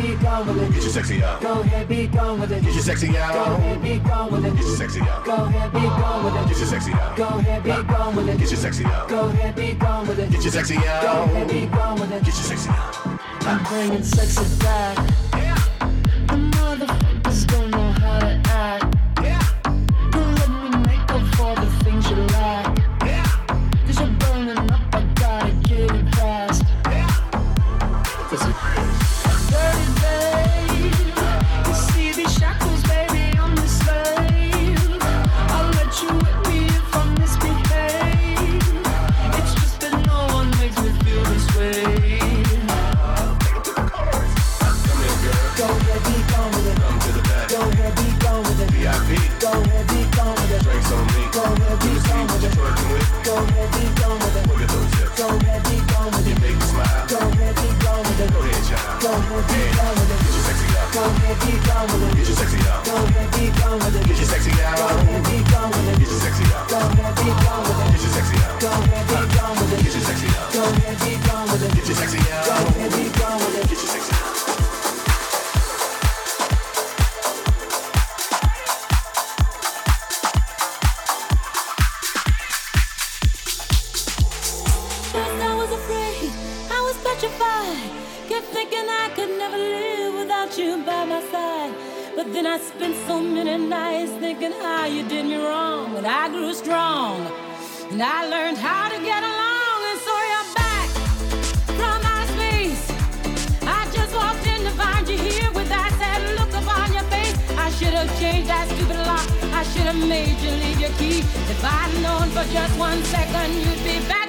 be gone with it. Get your sexy out. Go ahead, be gone with it. Get your sexy out. Go ahead, be gone with it. Get your sexy out. Go ahead, be gone with it. Get your sexy out. Go ahead, be gone with it. Get your sexy out. Go ahead, be gone with it. Get your sexy out. Go ahead, be gone with it. Get your sexy out. I'm bringing sexy back. Yeah. The motherfuckers don't know how to act. I spent so many nights thinking how you did me wrong. But I grew strong and I learned how to get along. And so you're back from my space. I just walked in to find you here with that sad look upon your face. I should have changed that stupid lock. I should have made you leave your key. If I'd known for just one second, you'd be back.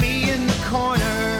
me in the corner.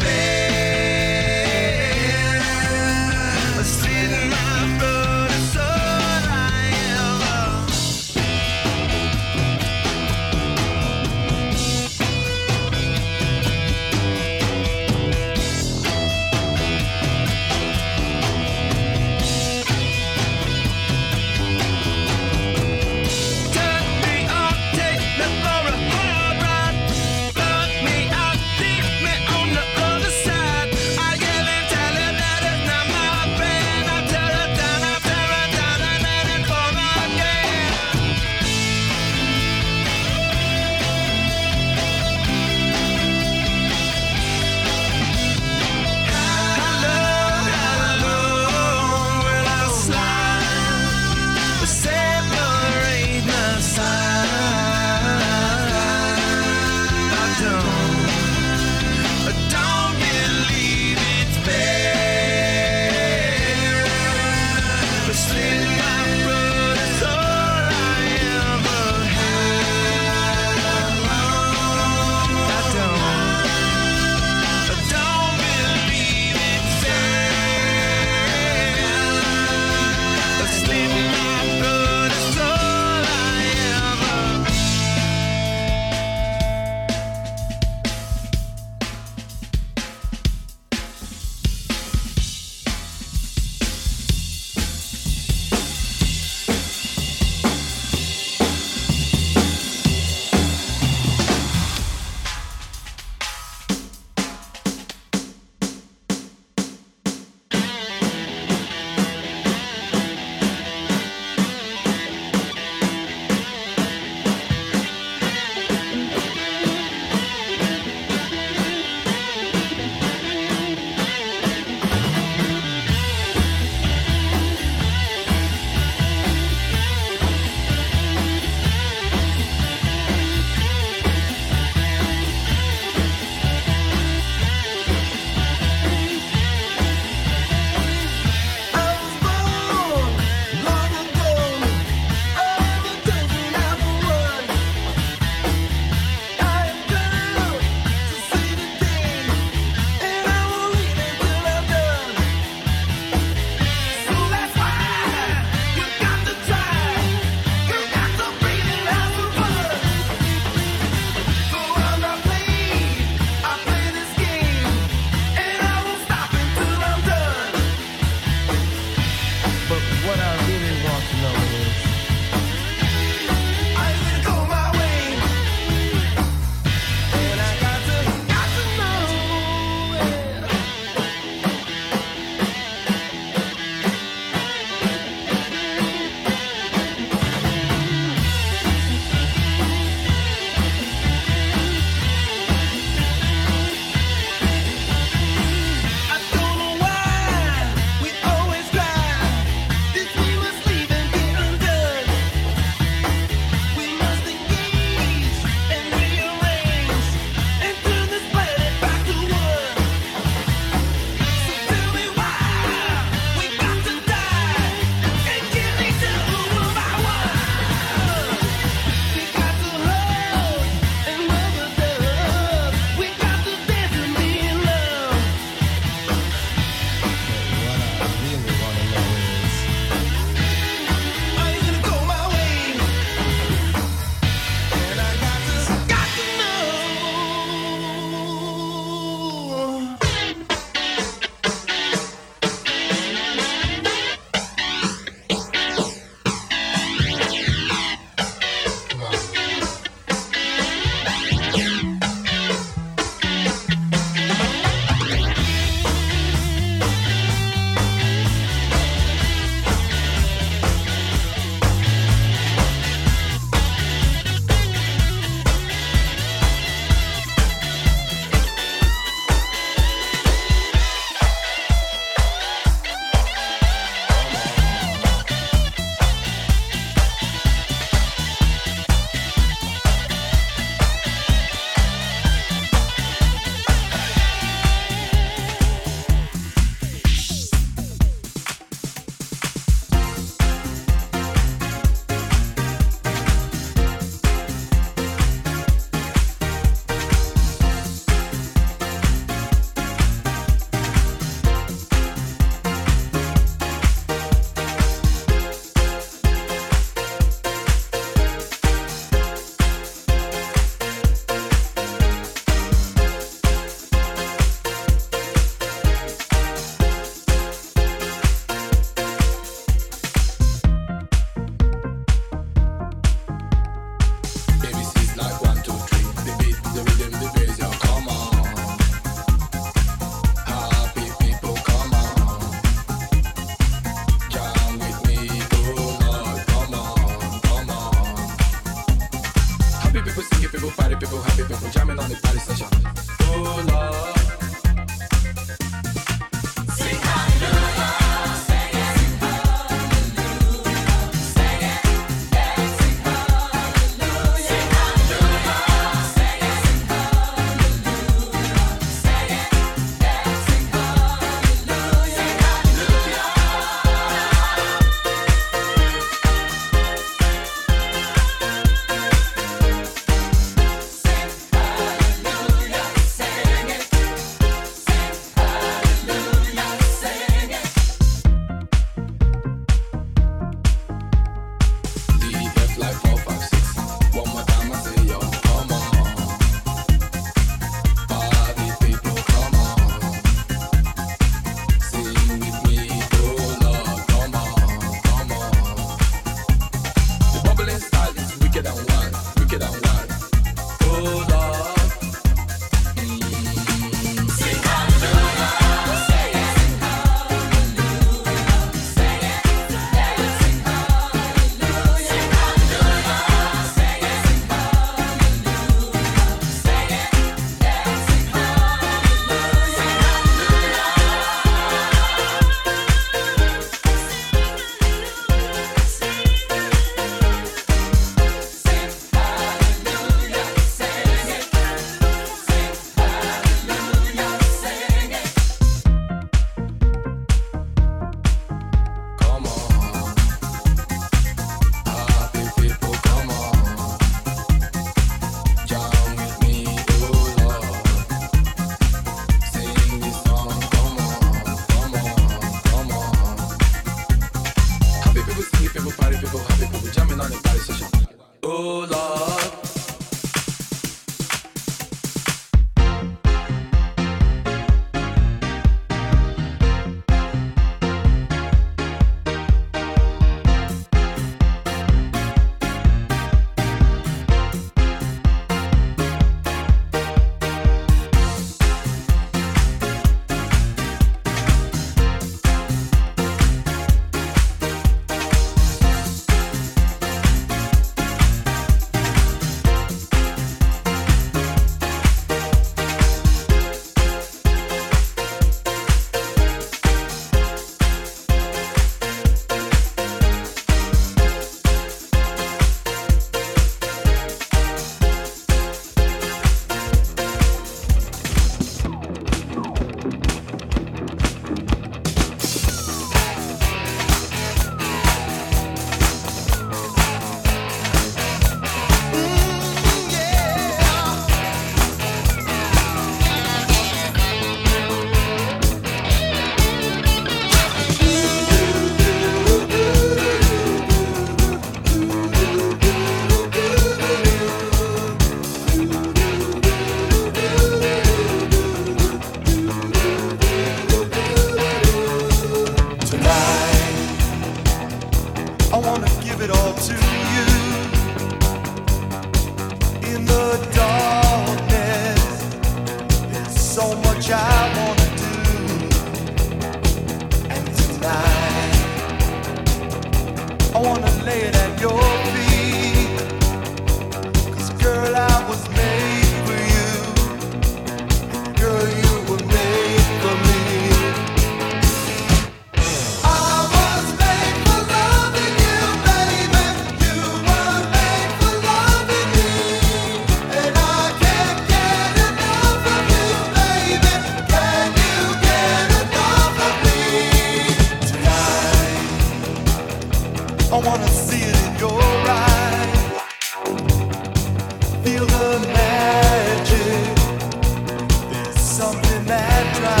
bad drive.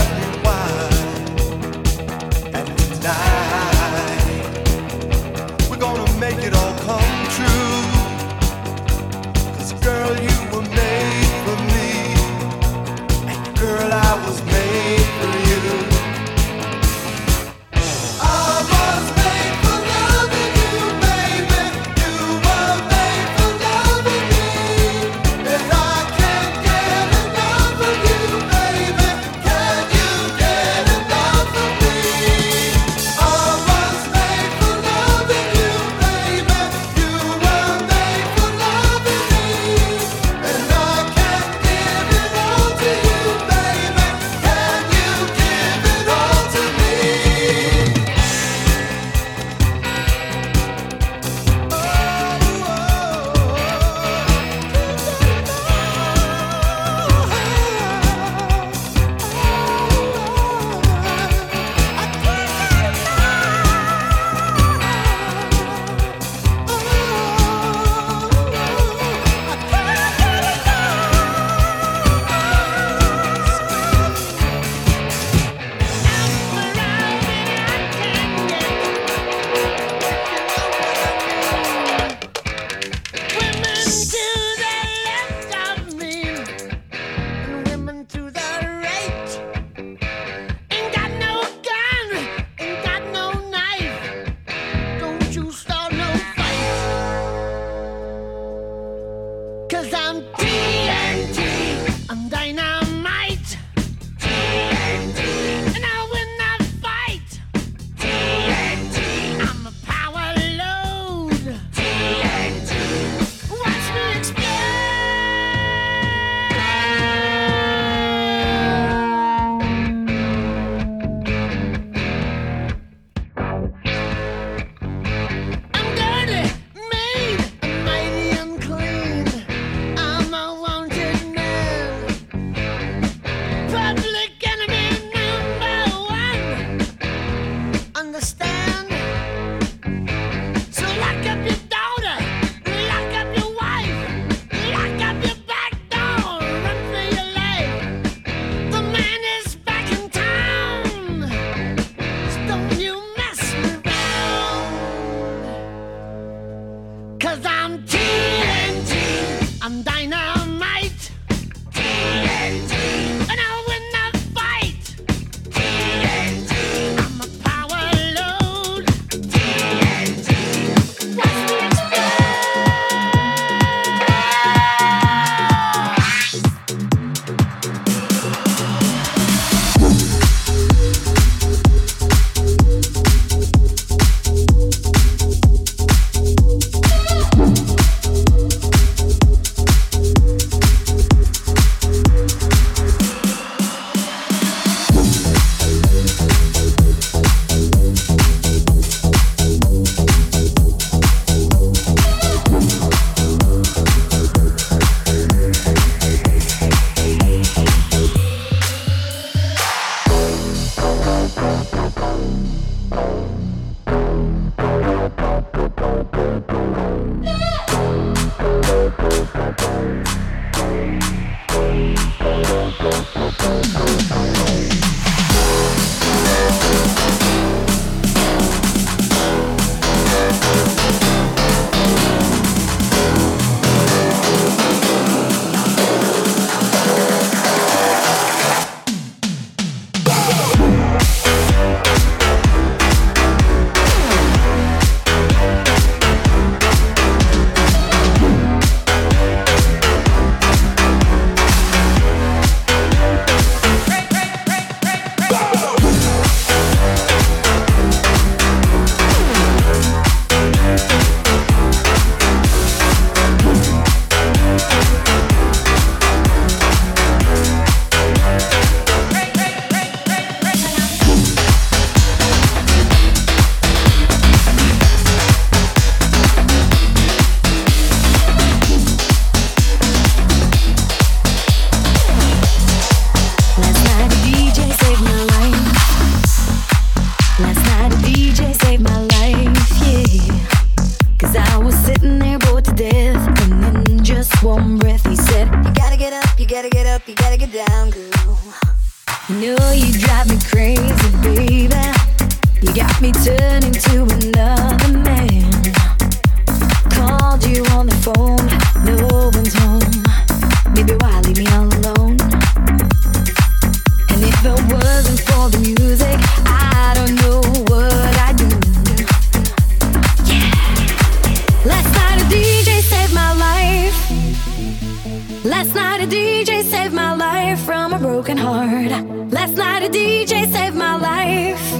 broken heart. Last night a DJ saved my life.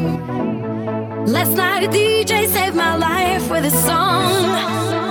Last night a DJ saved my life with a song.